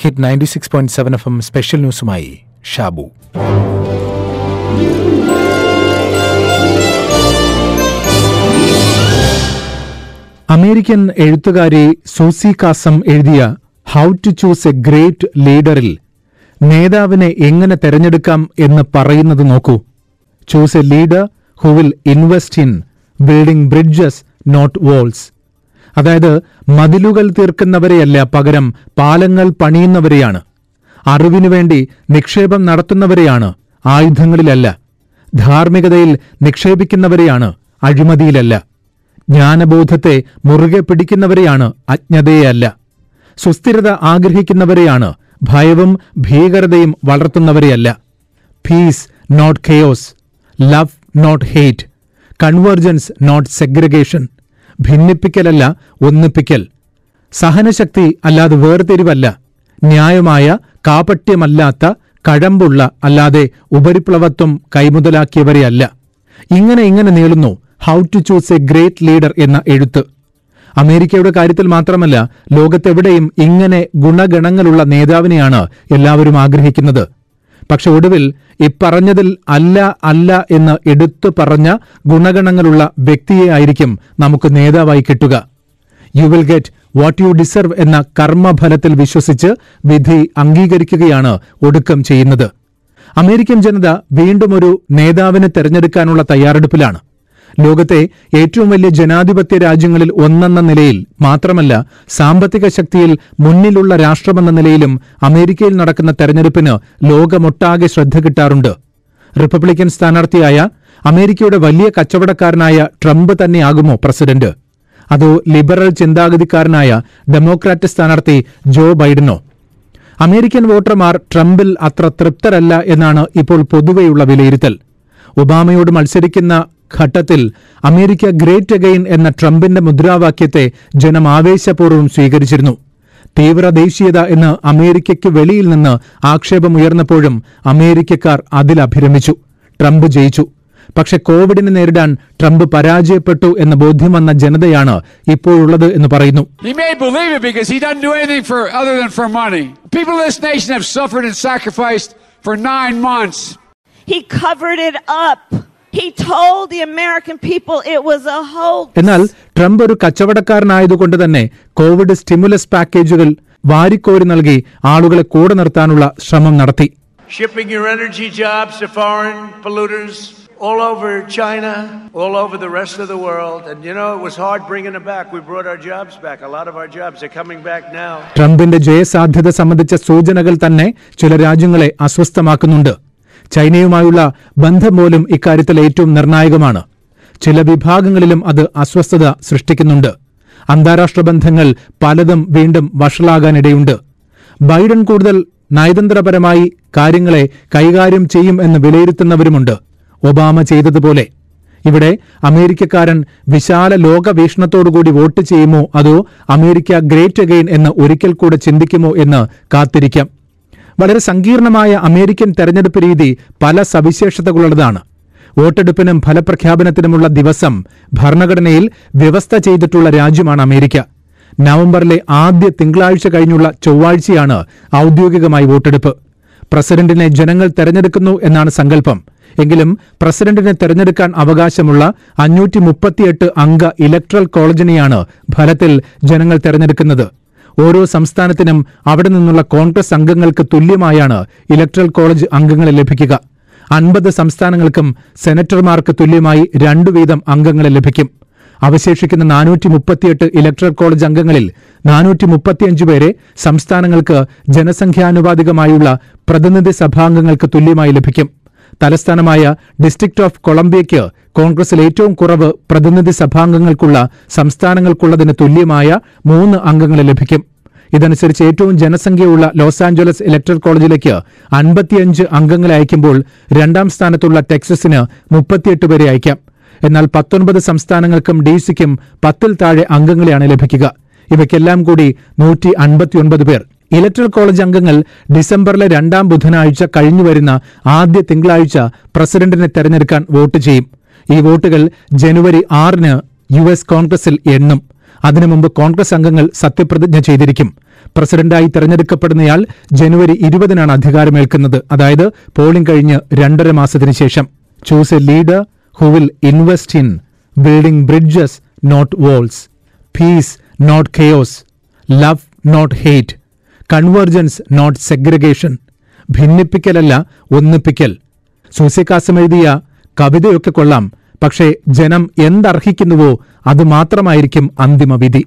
Hit ninety six point seven FM M special ന്യൂസുമായി Shabu. American എഴുത്തുകാരി Susie Kassem എഴുതിയ how to choose a great ലീഡറിൽ നേതാവിനെ എങ്ങനെ തെരഞ്ഞെടുക്കാം എന്ന് പറയുന്നത് നോക്കൂ. Choose a leader who will invest in building bridges not walls അതായത് മതിലുകൾ തീർക്കുന്നവരെയല്ല പകരം പാലങ്ങൾ പണിയുന്നവരെയാണ്. അറിവിനു വേണ്ടി നിക്ഷേപം നടത്തുന്നവരെയാണ് ആയുധങ്ങളിലല്ല. ധാർമ്മികതയിൽ നിക്ഷേപിക്കുന്നവരെയാണ് അഴിമതിയിലല്ല. ജ്ഞാനബോധത്തെ മുറുകെ പിടിക്കുന്നവരെയാണ് അജ്ഞതയെയല്ല. സുസ്ഥിരത ആഗ്രഹിക്കുന്നവരെയാണ് ഭയവും ഭീകരതയും വളർത്തുന്നവരെയല്ല. Peace not chaos love not hate convergence not segregation ഭിന്നിപ്പിക്കലല്ല ഒന്നിപ്പിക്കൽ. സഹനശക്തി അല്ലാതെ വേർതിരിവല്ല. ന്യായമായ കാപട്യമല്ലാത്ത കഴമ്പുള്ള അല്ലാതെ ഉപരിപ്ലവത്വം കൈമുതലാക്കിയവരെയല്ല. ഇങ്ങനെ ഇങ്ങനെ നീളുന്നു how to choose a great leader എന്ന എഴുത്ത്. അമേരിക്കയുടെ കാര്യത്തിൽ മാത്രമല്ല ലോകത്തെവിടെയും ഇങ്ങനെ ഗുണഗണങ്ങളുള്ള നേതാവിനെയാണ് എല്ലാവരും ആഗ്രഹിക്കുന്നത്. പക്ഷെ ഒടുവിൽ ഇപ്പറഞ്ഞതിൽ അല്ല അല്ല എന്ന് എടുത്തു പറഞ്ഞ ഗുണഗണങ്ങളുള്ള വ്യക്തിയെ ആയിരിക്കും നമുക്ക് നേതാവായി കിട്ടുക. You will get what you deserve എന്ന കർമ്മഫലത്തിൽ വിശ്വസിച്ച് വിധി അംഗീകരിക്കുകയാണ് ഒടുക്കം ചെയ്യുന്നത്. അമേരിക്കൻ ജനത വീണ്ടും ഒരു നേതാവിനെ തെരഞ്ഞെടുക്കാനുള്ള തയ്യാറെടുപ്പിലാണ്. ലോകത്തെ ഏറ്റവും വലിയ ജനാധിപത്യ രാജ്യങ്ങളിൽ ഒന്നെന്ന നിലയിൽ മാത്രമല്ല സാമ്പത്തിക ശക്തിയിൽ മുന്നിലുള്ള രാഷ്ട്രമെന്ന നിലയിലും അമേരിക്കയിൽ നടക്കുന്ന തെരഞ്ഞെടുപ്പിന് ലോകമൊട്ടാകെ ശ്രദ്ധ കിട്ടാറുണ്ട്. റിപ്പബ്ലിക്കൻ സ്ഥാനാർത്ഥിയായ അമേരിക്കയുടെ വലിയ കച്ചവടക്കാരനായ ട്രംപ് തന്നെയാകുമോ പ്രസിഡന്റ്? അതോ ലിബറൽ ചിന്താഗതിക്കാരനായ ഡെമോക്രാറ്റ് സ്ഥാനാർത്ഥി ജോ ബൈഡനോ? അമേരിക്കൻ വോട്ടർമാർ ട്രംപിൽ അത്ര തൃപ്തരല്ല എന്നാണ് ഇപ്പോൾ പൊതുവെയുള്ള വിലയിരുത്തൽ. ഒബാമയോട് മത്സരിക്കുന്ന ഘട്ടത്തിൽ അമേരിക്ക ഗ്രേറ്റ് അഗെയിൻ എന്ന ട്രംപിന്റെ മുദ്രാവാക്യത്തെ ജനം ആവേശപൂർവം സ്വീകരിച്ചിരുന്നു തീവ്ര ദേശീയത എന്ന് അമേരിക്കയ്ക്ക് വെളിയിൽ നിന്ന് ആക്ഷേപമുയർന്നപ്പോഴും അമേരിക്കക്കാർ അതിൽ അഭിരമിച്ചു ട്രംപ് ജയിച്ചു പക്ഷെ കോവിഡിനെ നേരിടാൻ ട്രംപ് പരാജയപ്പെട്ടു എന്ന ബോധ്യം വന്ന ജനതയാണ് ഇപ്പോഴുള്ളത് എന്ന് പറയുന്നു He may believe because he doesn't do anything for other than for money. People of this nation have suffered and sacrificed for nine months. He covered it up. He told the American people it was a hoax. എന്നാൽ Trump ഒരു കച്ചവടക്കാരനായതുകൊണ്ട് തന്നെ Covid stimulus പാക്കേജുകൾ വാരിക്കോരി നൽകി ആളുകളെ കൂടെ നിർത്താനുള്ള ശ്രമം നടത്തി shipping your energy jobs to foreign polluters all over China, all over the rest of the world. And you know, it was hard bringing them back. We brought our jobs back. A lot of our jobs are coming back now. ട്രംപിന്റെ ജയസാധ്യത സംബന്ധിച്ച സൂചനകൾ തന്നെ ചില രാജ്യങ്ങളെ അസ്വസ്ഥമാക്കുന്നുണ്ട് ചൈനയുമായുള്ള ബന്ധം പോലും ഇക്കാര്യത്തിൽ ഏറ്റവും നിർണായകമാണ്. ചില വിഭാഗങ്ങളിലും അത് അസ്വസ്ഥത സൃഷ്ടിക്കുന്നുണ്ട്. അന്താരാഷ്ട്ര ബന്ധങ്ങൾ പലതും വീണ്ടും വഷളാകാനിടയുണ്ട്. ബൈഡൻ കൂടുതൽ നയതന്ത്രപരമായി കാര്യങ്ങളെ കൈകാര്യം ചെയ്യും എന്ന് വിലയിരുത്തുന്നവരുമുണ്ട്. ഒബാമ ചെയ്തതുപോലെ. ഇവിടെ അമേരിക്കക്കാരൻ വിശാല ലോകവീക്ഷണത്തോടുകൂടി വോട്ട് ചെയ്യുമോ അതോ അമേരിക്ക ഗ്രേറ്റ് അഗെയിൻ എന്ന് ഒരിക്കൽ കൂടെ ചിന്തിക്കുമോ എന്ന് കാത്തിരിക്കാം. വളരെ സങ്കീർണമായ അമേരിക്കൻ തെരഞ്ഞെടുപ്പ് രീതി പല സവിശേഷതകളുള്ളതാണ്. വോട്ടെടുപ്പിനും ഫലപ്രഖ്യാപനത്തിനുമുള്ള ദിവസം ഭരണഘടനയിൽ വ്യവസ്ഥ ചെയ്തിട്ടുള്ള രാജ്യമാണ് അമേരിക്ക. നവംബറിലെ ആദ്യ തിങ്കളാഴ്ച കഴിഞ്ഞുള്ള ചൊവ്വാഴ്ചയാണ് ഔദ്യോഗികമായി വോട്ടെടുപ്പ്. പ്രസിഡന്റിനെ ജനങ്ങൾ തെരഞ്ഞെടുക്കുന്നു എന്നാണ് സങ്കല്പം. എങ്കിലും പ്രസിഡന്റിനെ തെരഞ്ഞെടുക്കാൻ അവകാശമുള്ള അഞ്ഞൂറ്റി മുപ്പത്തിയെട്ട് അംഗ ഇലക്ട്രൽ കോളേജിനെയാണ് ഫലത്തിൽ ജനങ്ങൾ തെരഞ്ഞെടുക്കുന്നത്. ഓരോ സംസ്ഥാനത്തിനും അവിടെ നിന്നുള്ള കോൺഗ്രസ് അംഗങ്ങൾക്ക് തുല്യമായാണ് ഇലക്ട്രൽ കോളേജ് അംഗങ്ങളെ ലഭിക്കുക. അൻപത് സംസ്ഥാനങ്ങൾക്കും സെനറ്റർമാർക്ക് തുല്യമായി രണ്ടു വീതം അംഗങ്ങളെ ലഭിക്കും. അവശേഷിക്കുന്ന നാനൂറ്റി മുപ്പത്തിയെട്ട് ഇലക്ട്രൽ കോളേജ് അംഗങ്ങളിൽ നാനൂറ്റി മുപ്പത്തിയഞ്ച് പേരെ സംസ്ഥാനങ്ങൾക്ക് ജനസംഖ്യാനുപാതികമായുള്ള പ്രതിനിധി സഭാംഗങ്ങൾക്ക് തുല്യമായി ലഭിക്കും. തലസ്ഥാനമായ ഡിസ്ട്രിക്ട് ഓഫ് കൊളംബിയയ്ക്ക് കോൺഗ്രസിൽ ഏറ്റവും കുറവ് പ്രതിനിധി സഭാംഗങ്ങൾക്കുള്ള സംസ്ഥാനങ്ങൾക്കുള്ളതിന് തുല്യമായ മൂന്ന് അംഗങ്ങൾ ലഭിക്കും. ഇതനുസരിച്ച് ഏറ്റവും ജനസംഖ്യയുള്ള ലോസ് ആഞ്ചലസ് ഇലക്ട്രൽ കോളേജിലേക്ക് അൻപത്തിയഞ്ച് അംഗങ്ങളെ അയക്കുമ്പോൾ രണ്ടാം സ്ഥാനത്തുള്ള ടെക്സസിന് മുപ്പത്തിയെട്ട് പേരെ അയക്കാം. എന്നാൽ പത്തൊൻപത് സംസ്ഥാനങ്ങൾക്കും ഡിസിക്കും പത്തിൽ താഴെ അംഗങ്ങളെയാണ് ലഭിക്കുക. ഇവയ്ക്കെല്ലാം കൂടി നൂറ്റി അൻപത്തിയൊൻപത് പേർ. ഇലക്ട്രൽ കോളേജ് അംഗങ്ങൾ ഡിസംബറിലെ രണ്ടാം ബുധനാഴ്ച കഴിഞ്ഞുവരുന്ന ആദ്യ തിങ്കളാഴ്ച പ്രസിഡന്റിനെ തെരഞ്ഞെടുക്കാൻ വോട്ട് ചെയ്യും. ഈ വോട്ടുകൾ ജനുവരി ആറിന് യു എസ് കോൺഗ്രസിൽ എണ്ണും. അതിനു മുമ്പ് കോൺഗ്രസ് അംഗങ്ങൾ സത്യപ്രതിജ്ഞ ചെയ്തിരിക്കും. പ്രസിഡന്റായി തെരഞ്ഞെടുക്കപ്പെടുന്നയാൾ ജനുവരി ഇരുപതിനാണ് അധികാരമേൽക്കുന്നത്. അതായത് പോളിംഗ് കഴിഞ്ഞ് രണ്ടര മാസത്തിന് ശേഷം. Choose a leader who will invest in building bridges not walls peace not chaos love not hate convergence not segregation ഭിന്നിപ്പിക്കലല്ല ഒന്നിപ്പിക്കൽ. സൂസ്യകാസം എഴുതിയ കവിതയൊക്കെ കൊള്ളാം പക്ഷേ ജനം എന്തർഹിക്കുന്നുവോ അത് മാത്രമായിരിക്കും അന്തിമ വിധി